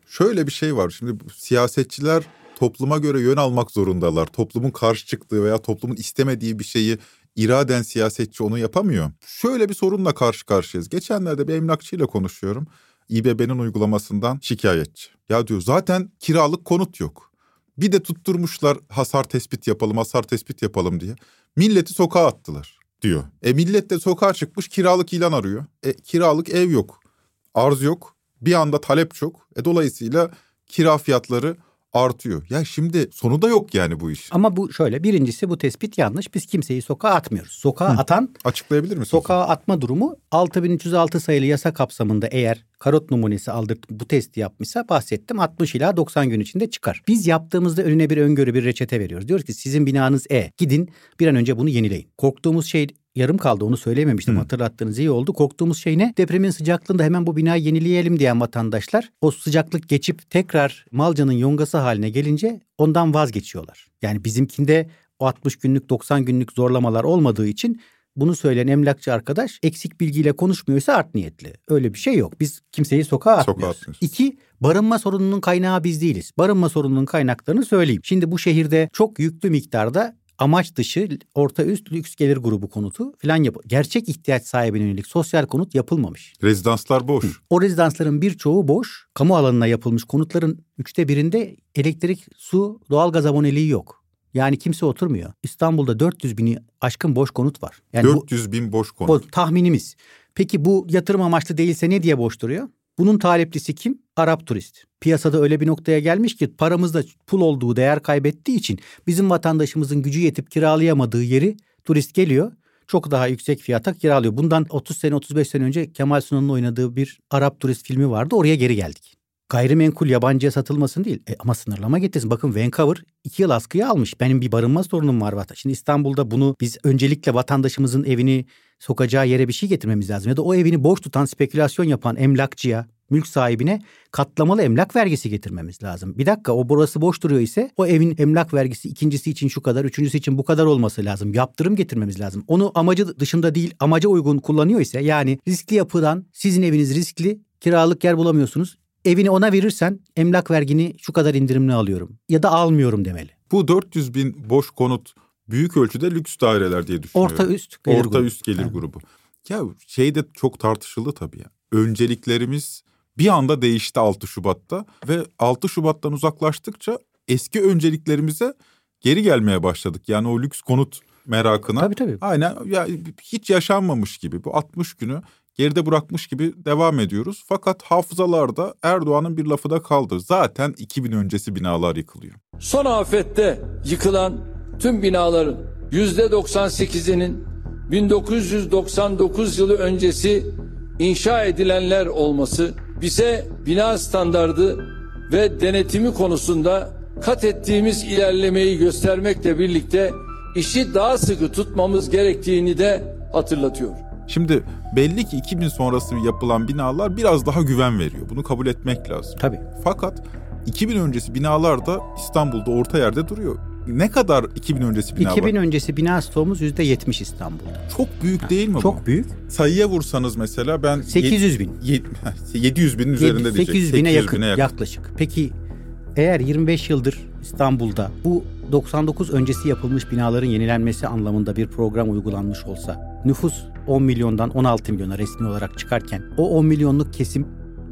Şöyle bir şey var. Şimdi siyasetçiler topluma göre yön almak zorundalar. Toplumun karşı çıktığı veya toplumun istemediği bir şeyi iraden siyasetçi onu yapamıyor. Şöyle bir sorunla karşı karşıyayız. Geçenlerde bir emlakçıyla konuşuyorum. İBB'nin uygulamasından şikayetçi. Ya diyor zaten kiralık konut yok. Bir de tutturmuşlar hasar tespit yapalım, hasar tespit yapalım diye. Milleti sokağa attılar diyor. E millet de sokağa çıkmış kiralık ilan arıyor. E kiralık ev yok. Arz yok. Bir anda talep çok. E dolayısıyla kira fiyatları artıyor. Ya şimdi sonu da yok yani bu iş. Ama bu şöyle birincisi bu tespit yanlış. Biz kimseyi sokağa atmıyoruz. Sokağa Hı. atan Açıklayabilir misin? sokağa atma durumu 6306 sayılı yasa kapsamında eğer karot numunesi aldırt bu testi yapmışsa bahsettim 60 ila 90 gün içinde çıkar. Biz yaptığımızda önüne bir öngörü bir reçete veriyoruz. Diyoruz ki sizin binanız E. Gidin bir an önce bunu yenileyin. Korktuğumuz şey yarım kaldı onu söyleyememiştim hatırlattığınız iyi oldu. Korktuğumuz şey ne? Depremin sıcaklığında hemen bu binayı yenileyelim diyen vatandaşlar o sıcaklık geçip tekrar Malca'nın yongası haline gelince ondan vazgeçiyorlar. Yani bizimkinde o 60 günlük 90 günlük zorlamalar olmadığı için bunu söyleyen emlakçı arkadaş eksik bilgiyle konuşmuyorsa art niyetli. Öyle bir şey yok. Biz kimseyi sokağa atmıyoruz. Sokağa atmıyoruz. İki, barınma sorununun kaynağı biz değiliz. Barınma sorununun kaynaklarını söyleyeyim. Şimdi bu şehirde çok yüklü miktarda amaç dışı orta üst lüks gelir grubu konutu filan yap. Gerçek ihtiyaç sahibine yönelik sosyal konut yapılmamış. Rezidanslar boş. O rezidansların birçoğu boş. Kamu alanına yapılmış konutların üçte birinde elektrik, su, doğalgaz aboneliği yok. Yani kimse oturmuyor. İstanbul'da 400 bini aşkın boş konut var. Yani bu- 400 bin boş konut. bu tahminimiz. Peki bu yatırım amaçlı değilse ne diye boş duruyor? Bunun taleplisi kim? Arap turist. Piyasada öyle bir noktaya gelmiş ki paramızda pul olduğu değer kaybettiği için bizim vatandaşımızın gücü yetip kiralayamadığı yeri turist geliyor. Çok daha yüksek fiyata kiralıyor. Bundan 30 sene 35 sene önce Kemal Sunal'ın oynadığı bir Arap turist filmi vardı. Oraya geri geldik. Gayrimenkul yabancıya satılmasın değil. E, ama sınırlama getirsin. Bakın Vancouver iki yıl askıya almış. Benim bir barınma sorunum var. vatan- Şimdi İstanbul'da bunu biz öncelikle vatandaşımızın evini sokacağı yere bir şey getirmemiz lazım. Ya da o evini boş tutan spekülasyon yapan emlakçıya, mülk sahibine katlamalı emlak vergisi getirmemiz lazım. Bir dakika o burası boş duruyor ise o evin emlak vergisi ikincisi için şu kadar, üçüncüsü için bu kadar olması lazım. Yaptırım getirmemiz lazım. Onu amacı dışında değil amaca uygun kullanıyor ise yani riskli yapıdan sizin eviniz riskli, kiralık yer bulamıyorsunuz. Evini ona verirsen emlak vergini şu kadar indirimli alıyorum ya da almıyorum demeli. Bu 400 bin boş konut büyük ölçüde lüks daireler diye düşünüyorum. Orta üst gelir Orta grubu. üst gelir Ha. grubu. Ya şey de çok tartışıldı tabii ya. Önceliklerimiz bir anda değişti 6 Şubat'ta ve 6 Şubat'tan uzaklaştıkça eski önceliklerimize geri gelmeye başladık. Yani o lüks konut merakına. Tabii tabii. Aynen ya hiç yaşanmamış gibi bu 60 günü geride bırakmış gibi devam ediyoruz. Fakat hafızalarda Erdoğan'ın bir lafı da kaldı. Zaten 2000 öncesi binalar yıkılıyor. Son afette yıkılan tüm binaların yüzde 98'inin 1999 yılı öncesi inşa edilenler olması bize bina standardı ve denetimi konusunda kat ettiğimiz ilerlemeyi göstermekle birlikte işi daha sıkı tutmamız gerektiğini de hatırlatıyor. Şimdi belli ki 2000 sonrası yapılan binalar biraz daha güven veriyor. Bunu kabul etmek lazım. Tabii. Fakat 2000 öncesi binalar da İstanbul'da orta yerde duruyor. Ne kadar 2000 öncesi bina 2000 var? öncesi bina stoğumuz %70 İstanbul'da. Çok büyük değil mi bu? Çok büyük. Sayıya vursanız mesela ben... 800 bin. Yet- 700 binin üzerinde diyecek. 800 bine yakın, bine yaklaşık. Peki eğer 25 yıldır İstanbul'da bu 99 öncesi yapılmış binaların yenilenmesi anlamında bir program uygulanmış olsa nüfus 10 milyondan 16 milyona resmi olarak çıkarken o 10 milyonluk kesim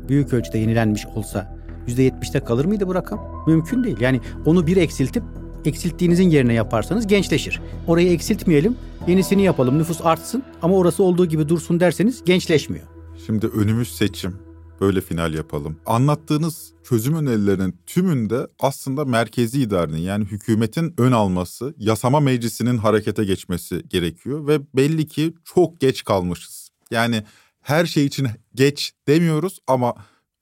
büyük ölçüde yenilenmiş olsa %70'te kalır mıydı bu rakam? Mümkün değil. Yani onu bir eksiltip eksilttiğinizin yerine yaparsanız gençleşir. Orayı eksiltmeyelim, yenisini yapalım, nüfus artsın ama orası olduğu gibi dursun derseniz gençleşmiyor. Şimdi önümüz seçim. Böyle final yapalım. Anlattığınız çözüm önerilerinin tümünde aslında merkezi idarenin yani hükümetin ön alması, yasama meclisinin harekete geçmesi gerekiyor ve belli ki çok geç kalmışız. Yani her şey için geç demiyoruz ama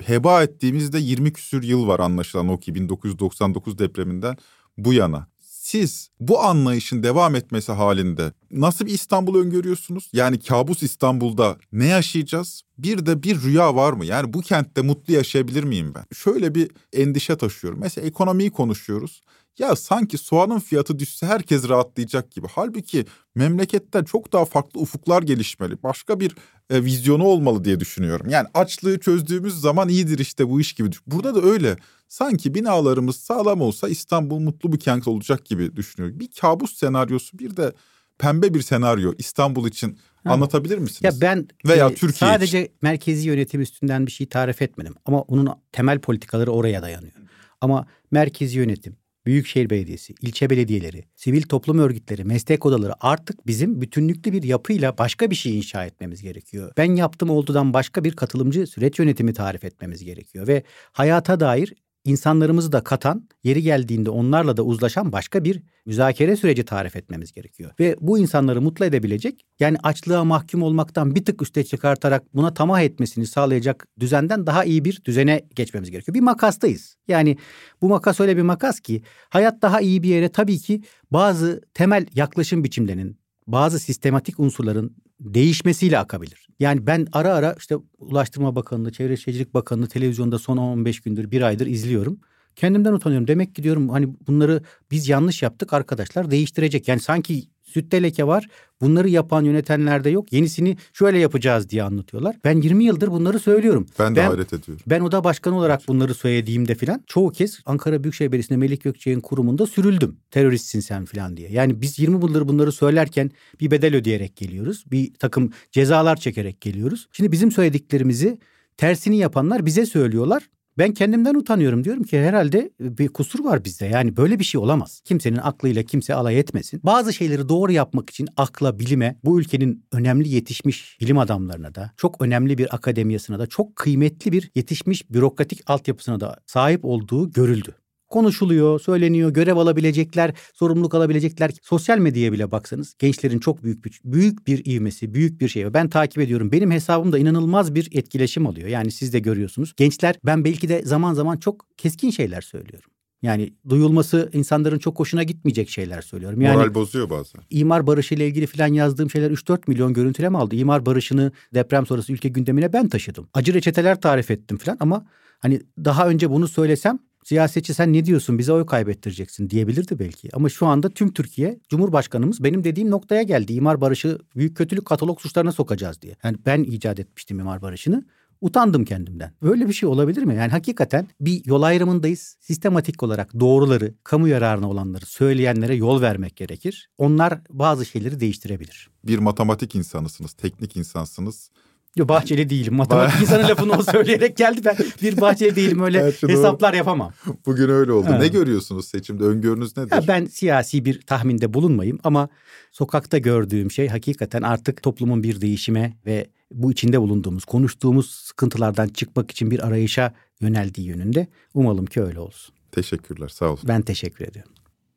heba ettiğimizde 20 küsür yıl var anlaşılan o ki 1999 depreminden bu yana. siz bu anlayışın devam etmesi halinde nasıl bir İstanbul öngörüyorsunuz? Yani kabus İstanbul'da ne yaşayacağız? Bir de bir rüya var mı? Yani bu kentte mutlu yaşayabilir miyim ben? Şöyle bir endişe taşıyorum. Mesela ekonomiyi konuşuyoruz. Ya sanki soğanın fiyatı düşse herkes rahatlayacak gibi. Halbuki memleketten çok daha farklı ufuklar gelişmeli. Başka bir e, vizyonu olmalı diye düşünüyorum. Yani açlığı çözdüğümüz zaman iyidir işte bu iş gibi. Burada da öyle. Sanki binalarımız sağlam olsa İstanbul mutlu bir kent olacak gibi düşünüyorum. Bir kabus senaryosu bir de pembe bir senaryo İstanbul için anlatabilir misiniz? Ya ben veya e, Türkiye sadece için. merkezi yönetim üstünden bir şey tarif etmedim ama onun temel politikaları oraya dayanıyor. Ama merkezi yönetim, Büyükşehir Belediyesi, ilçe belediyeleri, sivil toplum örgütleri, meslek odaları artık bizim bütünlüklü bir yapıyla başka bir şey inşa etmemiz gerekiyor. Ben yaptım oldudan başka bir katılımcı süreç yönetimi tarif etmemiz gerekiyor ve hayata dair insanlarımızı da katan, yeri geldiğinde onlarla da uzlaşan başka bir müzakere süreci tarif etmemiz gerekiyor. Ve bu insanları mutlu edebilecek, yani açlığa mahkum olmaktan bir tık üste çıkartarak buna tamah etmesini sağlayacak düzenden daha iyi bir düzene geçmemiz gerekiyor. Bir makastayız. Yani bu makas öyle bir makas ki hayat daha iyi bir yere tabii ki bazı temel yaklaşım biçimlerinin, bazı sistematik unsurların değişmesiyle akabilir. Yani ben ara ara işte Ulaştırma Bakanlığı, Çevre Şehircilik Bakanlığı televizyonda son 15 gündür, bir aydır izliyorum. Kendimden utanıyorum. Demek ki diyorum hani bunları biz yanlış yaptık arkadaşlar değiştirecek. Yani sanki sütte leke var. Bunları yapan yönetenlerde yok. Yenisini şöyle yapacağız diye anlatıyorlar. Ben 20 yıldır bunları söylüyorum. Ben de hayret ediyorum. Ben oda başkanı olarak bunları söylediğimde filan çoğu kez Ankara Büyükşehir Belediyesi'nde Melik Gökçek'in kurumunda sürüldüm. Teröristsin sen filan diye. Yani biz 20 yıldır bunları söylerken bir bedel ödeyerek geliyoruz. Bir takım cezalar çekerek geliyoruz. Şimdi bizim söylediklerimizi tersini yapanlar bize söylüyorlar. Ben kendimden utanıyorum diyorum ki herhalde bir kusur var bizde. Yani böyle bir şey olamaz. Kimsenin aklıyla kimse alay etmesin. Bazı şeyleri doğru yapmak için akla, bilime, bu ülkenin önemli yetişmiş bilim adamlarına da, çok önemli bir akademiyasına da, çok kıymetli bir yetişmiş bürokratik altyapısına da sahip olduğu görüldü konuşuluyor, söyleniyor, görev alabilecekler, sorumluluk alabilecekler. Sosyal medyaya bile baksanız gençlerin çok büyük bir, büyük bir ivmesi, büyük bir şey. Ben takip ediyorum. Benim hesabımda inanılmaz bir etkileşim oluyor. Yani siz de görüyorsunuz. Gençler ben belki de zaman zaman çok keskin şeyler söylüyorum. Yani duyulması insanların çok hoşuna gitmeyecek şeyler söylüyorum. Yani Moral bozuyor bazen. İmar barışı ile ilgili falan yazdığım şeyler 3-4 milyon görüntüleme aldı. İmar barışını deprem sonrası ülke gündemine ben taşıdım. Acı reçeteler tarif ettim falan ama hani daha önce bunu söylesem siyasetçi sen ne diyorsun bize oy kaybettireceksin diyebilirdi belki. Ama şu anda tüm Türkiye Cumhurbaşkanımız benim dediğim noktaya geldi. İmar barışı büyük kötülük katalog suçlarına sokacağız diye. Yani ben icat etmiştim imar barışını. Utandım kendimden. Böyle bir şey olabilir mi? Yani hakikaten bir yol ayrımındayız. Sistematik olarak doğruları, kamu yararına olanları söyleyenlere yol vermek gerekir. Onlar bazı şeyleri değiştirebilir. Bir matematik insanısınız, teknik insansınız. Yo Bahçeli değilim. Matematik insanın lafını o söyleyerek geldi. Ben bir Bahçeli değilim öyle Evet, hesaplar yapamam. Bugün öyle oldu. Ha. Ne görüyorsunuz seçimde? Öngörünüz nedir? Ya ben siyasi bir tahminde bulunmayayım ama sokakta gördüğüm şey hakikaten artık toplumun bir değişime ve bu içinde bulunduğumuz, konuştuğumuz sıkıntılardan çıkmak için bir arayışa yöneldiği yönünde. Umalım ki öyle olsun. Teşekkürler, sağ olun. Ben teşekkür ediyorum.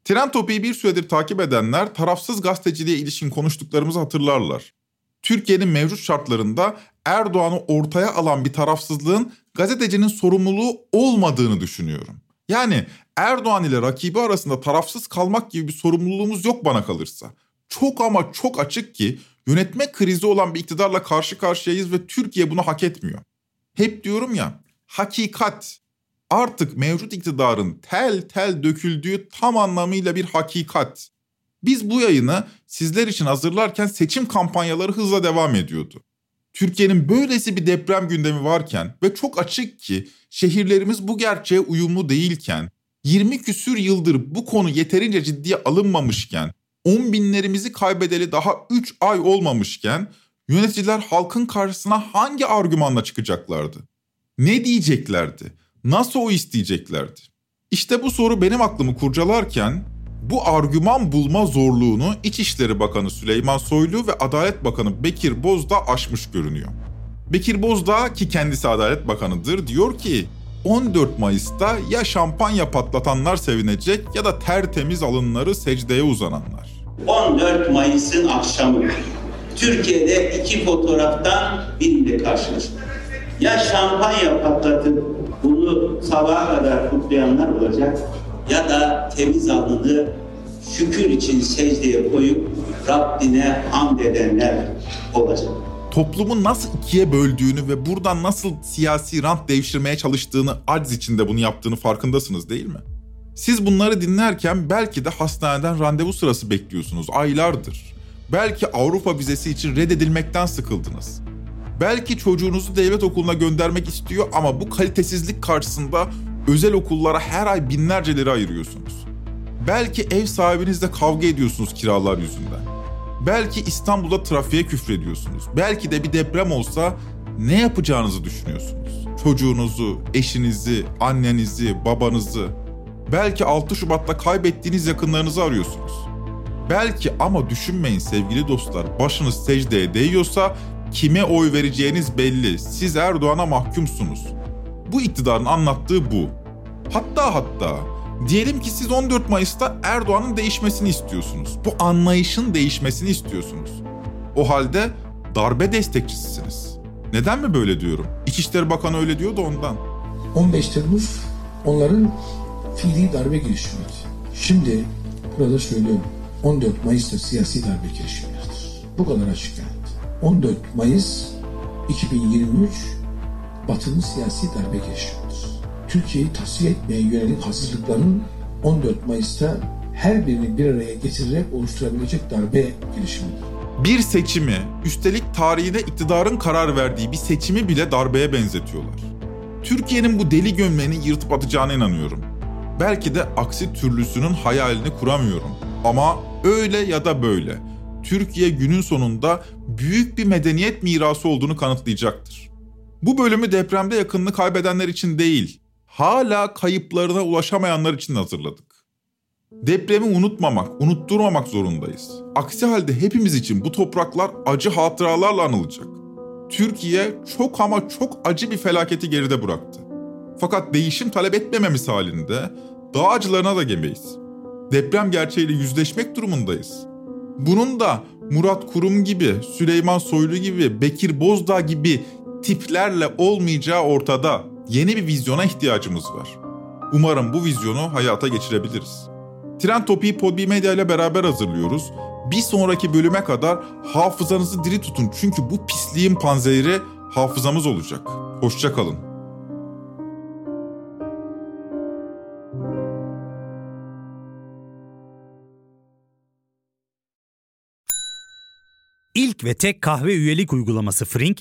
Tren Topi'yi bir süredir takip edenler tarafsız gazeteciliğe ilişkin konuştuklarımızı hatırlarlar. Türkiye'nin mevcut şartlarında Erdoğan'ı ortaya alan bir tarafsızlığın gazetecinin sorumluluğu olmadığını düşünüyorum. Yani Erdoğan ile rakibi arasında tarafsız kalmak gibi bir sorumluluğumuz yok bana kalırsa. Çok ama çok açık ki yönetme krizi olan bir iktidarla karşı karşıyayız ve Türkiye bunu hak etmiyor. Hep diyorum ya, hakikat artık mevcut iktidarın tel tel döküldüğü tam anlamıyla bir hakikat. Biz bu yayını sizler için hazırlarken seçim kampanyaları hızla devam ediyordu. Türkiye'nin böylesi bir deprem gündemi varken ve çok açık ki şehirlerimiz bu gerçeğe uyumlu değilken, 20 küsür yıldır bu konu yeterince ciddiye alınmamışken, 10 binlerimizi kaybedeli daha 3 ay olmamışken yöneticiler halkın karşısına hangi argümanla çıkacaklardı? Ne diyeceklerdi? Nasıl o isteyeceklerdi? İşte bu soru benim aklımı kurcalarken bu argüman bulma zorluğunu İçişleri Bakanı Süleyman Soylu ve Adalet Bakanı Bekir Bozdağ aşmış görünüyor. Bekir Bozdağ ki kendisi Adalet Bakanı'dır diyor ki 14 Mayıs'ta ya şampanya patlatanlar sevinecek ya da tertemiz alınları secdeye uzananlar. 14 Mayıs'ın akşamı Türkiye'de iki fotoğraftan biriyle karşılaştık. Ya şampanya patlatıp bunu sabaha kadar kutlayanlar olacak ya da temiz alnını şükür için secdeye koyup Rabbine hamd edenler olacak. Toplumu nasıl ikiye böldüğünü ve buradan nasıl siyasi rant devşirmeye çalıştığını aciz içinde bunu yaptığını farkındasınız değil mi? Siz bunları dinlerken belki de hastaneden randevu sırası bekliyorsunuz aylardır. Belki Avrupa vizesi için reddedilmekten sıkıldınız. Belki çocuğunuzu devlet okuluna göndermek istiyor ama bu kalitesizlik karşısında özel okullara her ay binlerce lira ayırıyorsunuz. Belki ev sahibinizle kavga ediyorsunuz kiralar yüzünden. Belki İstanbul'da trafiğe küfrediyorsunuz. Belki de bir deprem olsa ne yapacağınızı düşünüyorsunuz. Çocuğunuzu, eşinizi, annenizi, babanızı. Belki 6 Şubat'ta kaybettiğiniz yakınlarınızı arıyorsunuz. Belki ama düşünmeyin sevgili dostlar. Başınız secdeye değiyorsa kime oy vereceğiniz belli. Siz Erdoğan'a mahkumsunuz. Bu iktidarın anlattığı bu. Hatta hatta diyelim ki siz 14 Mayıs'ta Erdoğan'ın değişmesini istiyorsunuz. Bu anlayışın değişmesini istiyorsunuz. O halde darbe destekçisisiniz. Neden mi böyle diyorum? İçişleri Bakanı öyle diyor da ondan. 15 Temmuz onların fiili darbe girişimiydi. Şimdi burada söylüyorum 14 Mayıs'ta siyasi darbe girişimidir. Bu kadar açık yani. 14 Mayıs 2023 Batı'nın siyasi darbe girişimidir. Türkiye'yi tasfiye etmeye yönelik hazırlıkların 14 Mayıs'ta her birini bir araya getirerek oluşturabilecek darbe girişimidir. Bir seçimi, üstelik tarihine iktidarın karar verdiği bir seçimi bile darbeye benzetiyorlar. Türkiye'nin bu deli gömleğini yırtıp atacağına inanıyorum. Belki de aksi türlüsünün hayalini kuramıyorum. Ama öyle ya da böyle. Türkiye günün sonunda büyük bir medeniyet mirası olduğunu kanıtlayacaktır. Bu bölümü depremde yakınını kaybedenler için değil, hala kayıplarına ulaşamayanlar için hazırladık. Depremi unutmamak, unutturmamak zorundayız. Aksi halde hepimiz için bu topraklar acı hatıralarla anılacak. Türkiye çok ama çok acı bir felaketi geride bıraktı. Fakat değişim talep etmememiz halinde daha acılarına da gemeyiz. Deprem gerçeğiyle yüzleşmek durumundayız. Bunun da Murat Kurum gibi, Süleyman Soylu gibi, Bekir Bozdağ gibi tiplerle olmayacağı ortada. Yeni bir vizyona ihtiyacımız var. Umarım bu vizyonu hayata geçirebiliriz. Tren Topi'yi Podbi Medya ile beraber hazırlıyoruz. Bir sonraki bölüme kadar hafızanızı diri tutun çünkü bu pisliğin panzehiri hafızamız olacak. Hoşçakalın. İlk ve tek kahve üyelik uygulaması Frink,